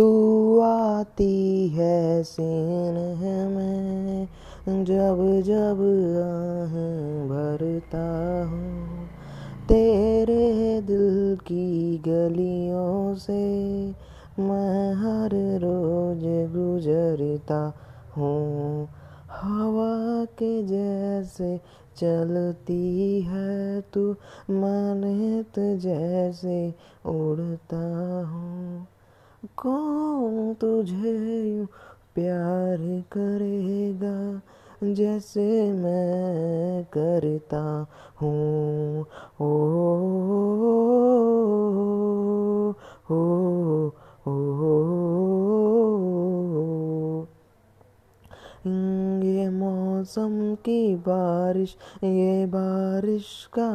तू आती है सीने में, जब जब आहें भरता हूँ तेरे दिल की गलियों से, मैं हर रोज गुजरता हूँ। हवा के जैसे चलती है तू मानित जैसे उड़ता हूँ। कौन तुझे यूँ प्यार करेगा जैसे मैं करता हूँ ओ हो ये मौसम की बारिश ये बारिश का